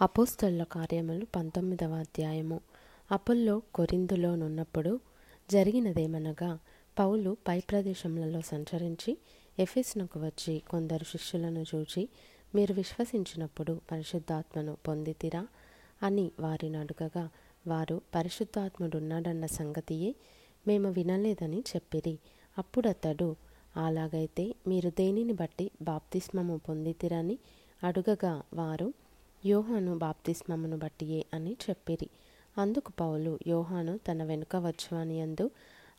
అపోస్తలుల కార్యములు పంతొమ్మిదవ అధ్యాయము. అపోల్లో కొరిందులోనున్నప్పుడు జరిగినదేమనగా పౌలు పై ప్రదేశములలో సంచరించి ఎఫెస్నకు వచ్చి కొందరు శిష్యులను చూచి మీరు విశ్వసించినప్పుడు పరిశుద్ధాత్మను పొందితిరా అని వారిని అడుగగా వారు పరిశుద్ధాత్ముడున్నాడన్న సంగతియే మేము వినలేదని చెప్పిరి. అప్పుడతడు అలాగైతే మీరు దేనిని బట్టి బాప్తిస్మము పొందితిరని? అడుగగా వారు యోహాను బాప్తిస్మమును బట్టియే అని చెప్పిరి. అందుకు పౌలు యోహాను తన వెనుక వచ్చువని అందు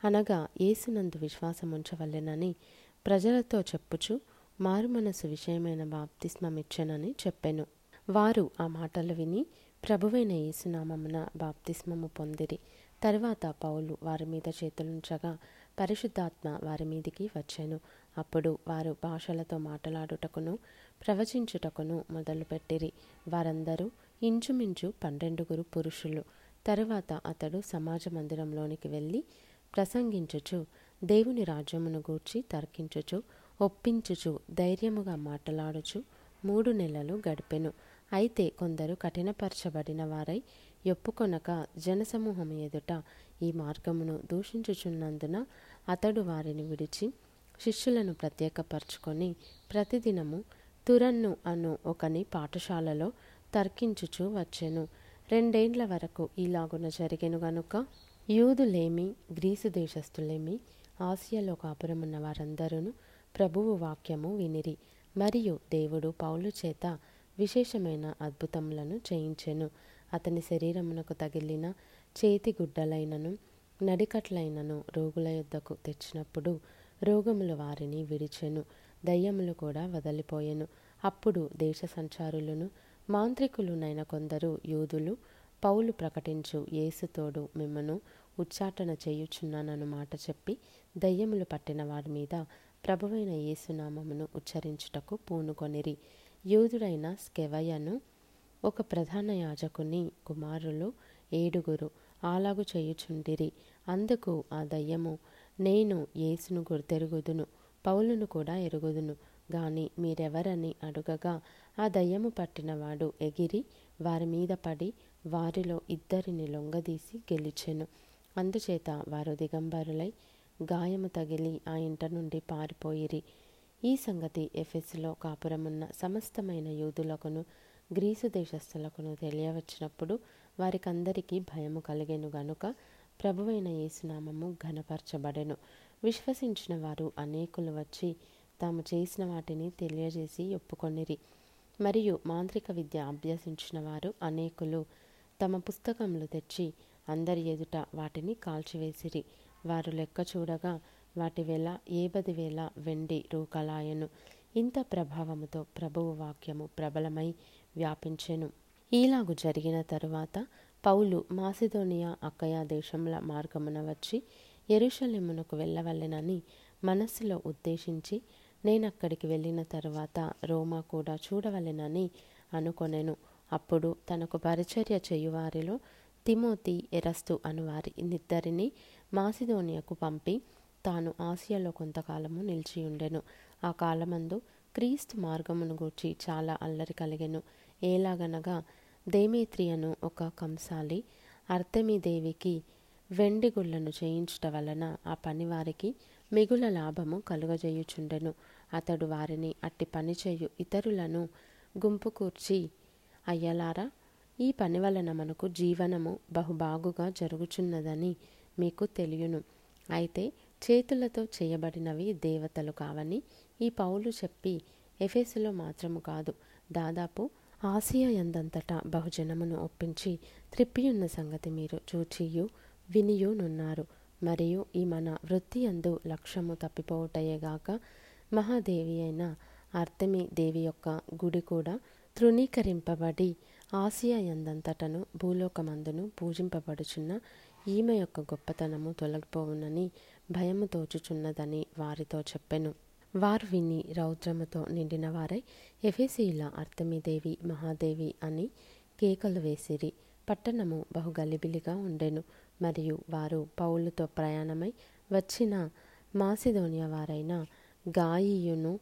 అనగా ఏసునందు విశ్వాసముంచవలెనని ప్రజలతో చెప్పుచు మారుమనసు విషయమైన బాప్తిస్మమిచ్చనని చెప్పెను. వారు ఆ మాటలు విని ప్రభువైన యేసునామమున బాప్తిస్మము పొందిరి. తరువాత పౌలు వారి మీద చేతులుంచగా పరిశుద్ధాత్మ వారి మీదికి వచ్చెను. అప్పుడు వారు భాషలతో మాట్లాడుటకును ప్రవచించుటకును మొదలుపెట్టిరి. వారందరూ ఇంచుమించు పన్నెండుగురు పురుషులు. తరువాత అతడు సమాజ మందిరంలోనికి వెళ్ళి ప్రసంగించుచు దేవుని రాజ్యమును గూర్చి తర్కించుచు ఒప్పించుచు ధైర్యముగా మాట్లాడుచు మూడు నెలలు గడిపెను. అయితే కొందరు కఠినపరచబడిన వారై ఒప్పుకొనక జనసమూహం ఎదుట ఈ మార్గమును దూషించుచున్నందున అతడు వారిని విడిచి శిష్యులను ప్రత్యేకపరచుకొని ప్రతిదినము తురన్ను అను ఒకని పాఠశాలలో తర్కించుచు వచ్చెను. రెండేండ్ల వరకు ఇలాగున జరిగెను గనుక యూదులేమి గ్రీసు దేశస్థులేమి ఆసియాలో కాపురమున్న వారందరూ ప్రభువు వాక్యము వినిరి. మరియు దేవుడు పౌలు చేత విశేషమైన అద్భుతములను చేయించెను. అతని శరీరమునకు తగిలిన చేతి గుడ్డలైనను నడికట్లైనను రోగుల యొద్దకు తెచ్చినప్పుడు రోగములు వారిని విడిచెను దయ్యములు కూడా వదలిపోయెను. అప్పుడు దేశ సంచారులను మాంత్రికులునైన కొందరు యూదులు పౌలు ప్రకటించు యేసుతోడు మిమ్మను ఉచ్చాటన చేయుచున్నానను మాట చెప్పి దయ్యములు పట్టిన వారి మీద ప్రభువైన యేసునామమును ఉచ్చరించుటకు పూనుకొనిరి. యూదుడైన స్కెవయను ఒక ప్రధాన యాజకుని కుమారులు ఏడుగురు అలాగు చేయుచుండిరి. అందుకు ఆ దయ్యము నేను యేసును గుర్తెరుగుదును పౌలును కూడా ఎరుగుదును గాని మీరెవరని అడుగగా ఆ దయ్యము పట్టినవాడు ఎగిరి వారి మీద పడి వారిలో ఇద్దరిని లొంగదీసి గెలిచెను. అందుచేత వారు దిగంబరులై గాయము తగిలి ఆ ఇంట నుండి పారిపోయిరి. ఈ సంగతి ఎఫెస్లో కాపురమున్న సమస్తమైన యూదులకును గ్రీసు దేశస్థులకును తెలియవచ్చినప్పుడు వారికందరికీ భయము కలిగెను గనుక ప్రభువైన యేసునామము ఘనపరచబడెను. విశ్వసించిన వారు అనేకులు వచ్చి తాము చేసిన వాటిని తెలియజేసి ఒప్పుకొనిరి. మరియు మాంత్రిక విద్య అభ్యసించిన వారు అనేకులు తమ పుస్తకములు తెచ్చి అందరి ఎదుట వాటిని కాల్చివేసిరి. వారు లెక్క చూడగా వాటి వేల ఏబది వేల వెండి రూకలాయను. ఇంత ప్రభావముతో ప్రభువు వాక్యము ప్రబలమై వ్యాపించెను. ఈలాగు జరిగిన తరువాత పౌలు మాసిదోనియా అక్కయా దేశముల మార్గమున వచ్చి ఎరుషలేమునకు వెళ్ళవలెనని మనస్సులో ఉద్దేశించి నేనక్కడికి వెళ్ళిన తరువాత రోమా కూడా చూడవలెనని అనుకొనెను. అప్పుడు తనకు పరిచర్య చేయువారిలో తిమోతి ఎరస్తు అను వారి నిద్దరిని మాసిదోనియకు పంపి తాను ఆసియాలో కొంతకాలము నిలిచియుండెను. ఆ కాలమందు క్రీస్తు మార్గమును గూర్చి చాలా అల్లరి కలిగెను. ఏలాగనగా దేమేత్రియను ఒక కంసాలి అర్తెమీదేవికి వెండి చేయించట వలన ఆ పనివారికి మిగుల లాభము కలుగజేయుచుండెను. అతడు వారిని అట్టి పని చేయు ఇతరులను గుంపు కూర్చి అయ్యలారా ఈ పని వలన మనకు జీవనము బహుబాగుగా జరుగుచున్నదని మీకు తెలియను. అయితే చేతులతో చేయబడినవి దేవతలు కావని ఈ పౌలు చెప్పి ఎఫెసులో మాత్రము కాదు. దాదాపు ఆసియా ఎందంతటా బహుజనమును ఒప్పించి త్రిప్పియున్న సంగతి మీరు చూచియు వినియునున్నారు. మరియు ఈ మన వృత్తి అందు లక్ష్యము తప్పిపోవుటయేగాక మహాదేవి అయిన అర్తమి దేవి యొక్క గుడి కూడా తృణీకరింపబడి ఆసియా ఎందంతటను భూలోకమందును పూజింపబడుచున్న ఈమె యొక్క గొప్పతనము తొలగిపోవునని భయము తోచుచున్నదని వారితో చెప్పెను. వారు విని రౌద్రముతో నిండిన వారై ఎఫెసీల అర్తమిదేవి మహాదేవి అని కేకలు వేసిరి. పట్టణము బహు గలిబిలిగా ఉండెను. మరియు వారు పౌలుతో ప్రయాణమై వచ్చిన మాసిదోనియా వారైన గాయియును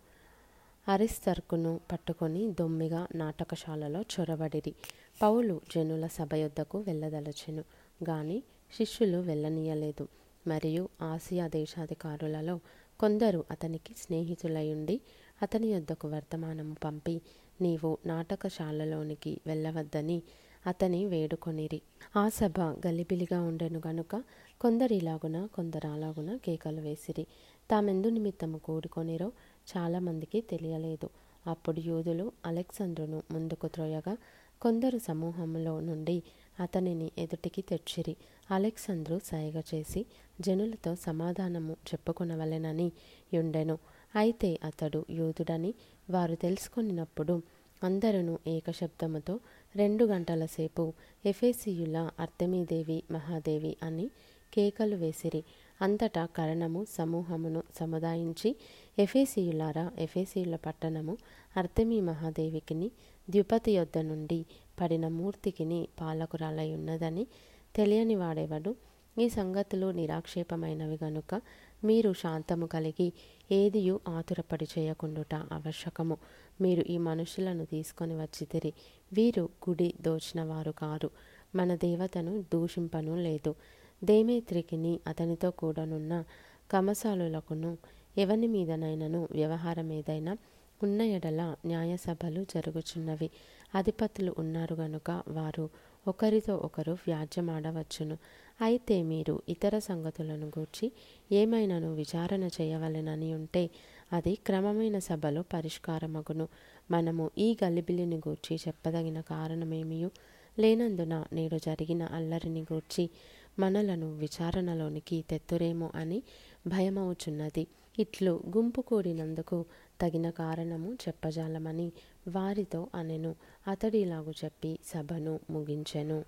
అరిస్తర్కును పట్టుకొని దొమ్మిగా నాటకశాలలో చొరబడిరి. పౌలు జనుల సభ యొద్దకు వెళ్ళదలచెను. గాని శిష్యులు వెళ్ళనీయలేదు. మరియు ఆసియా దేశాధికారులలో కొందరు అతనికి స్నేహితులయుండి అతని యొద్దకు వర్తమానము పంపి నీవు నాటకశాలలోనికి వెళ్ళవద్దని అతని వేడుకొనిరి. ఆ సభ గలిబిలిగా ఉండెను గనుక కొందరిలాగున కొందరాలాగున కేకలు వేసిరి. తామెందు నిమిత్తము కూడుకొనిరో చాలామందికి తెలియలేదు. అప్పుడు యూదులు అలెక్సంద్రును ముందుకు త్రోయగా కొందరు సమూహంలో నుండి అతనిని ఎదుటికి తెచ్చిరి. అలెక్సంద్రు సైగ చేసి జనులతో సమాధానము చెప్పుకొనవలెనని యుండెను. అయితే అతడు యూదుడని వారు తెలుసుకొనినప్పుడు అందరూ ఏకశబ్దముతో రెండు గంటల సేపు ఎఫేసియుల అర్తమీదేవి మహాదేవి అని కేకలు వేసిరి. అంతటా కరణము సమూహమును సముదాయించి ఎఫేసియులారా ఎఫేసియుల పట్టణము అర్తమీ మహాదేవికిని ద్యుపతి యొద్ద నుండి పడిన మూర్తికిని పాలకురాలై ఉన్నదని తెలియని వాడేవాడు? ఈ సంగతులు నిరాక్షేపమైనవి గనుక మీరు శాంతము కలిగి ఏదియు ఆతురపడి చేయకుండుట ఆవశ్యకము. మీరు ఈ మనుషులను తీసుకొని వచ్చితిరి వీరు గుడి దోచిన వారు కారు. మన దేవతను దూషింపను లేదు. దేమేత్రికిని అతనితో కూడనున్న కమసాలులకును ఎవని మీదనైనను వ్యవహారం ఏదైనా ఉన్న ఎడల న్యాయసభలు జరుగుచున్నవి. అధిపతులు ఉన్నారు గనుక వారు ఒకరితో ఒకరు వ్యాజ్యమాడవచ్చును. అయితే మీరు ఇతర సంగతులను గూర్చి ఏమైనాను విచారణ చేయవలెనని ఉంటే అది క్రమమైన సభలో పరిష్కారమగును. మనము ఈ గలిబిలిని గూర్చి చెప్పదగిన కారణమేమియు? లేనందున నేడు జరిగిన అల్లరిని గూర్చి మనలను విచారణలోనికి తెత్తురేమో అని భయమవుచున్నది. ఇట్లు గుంపు కూడినందుకు తగిన కారణము చెప్పజాలమని వారితో అనెను. అతడిలాగు చెప్పి సభను ముగించెను.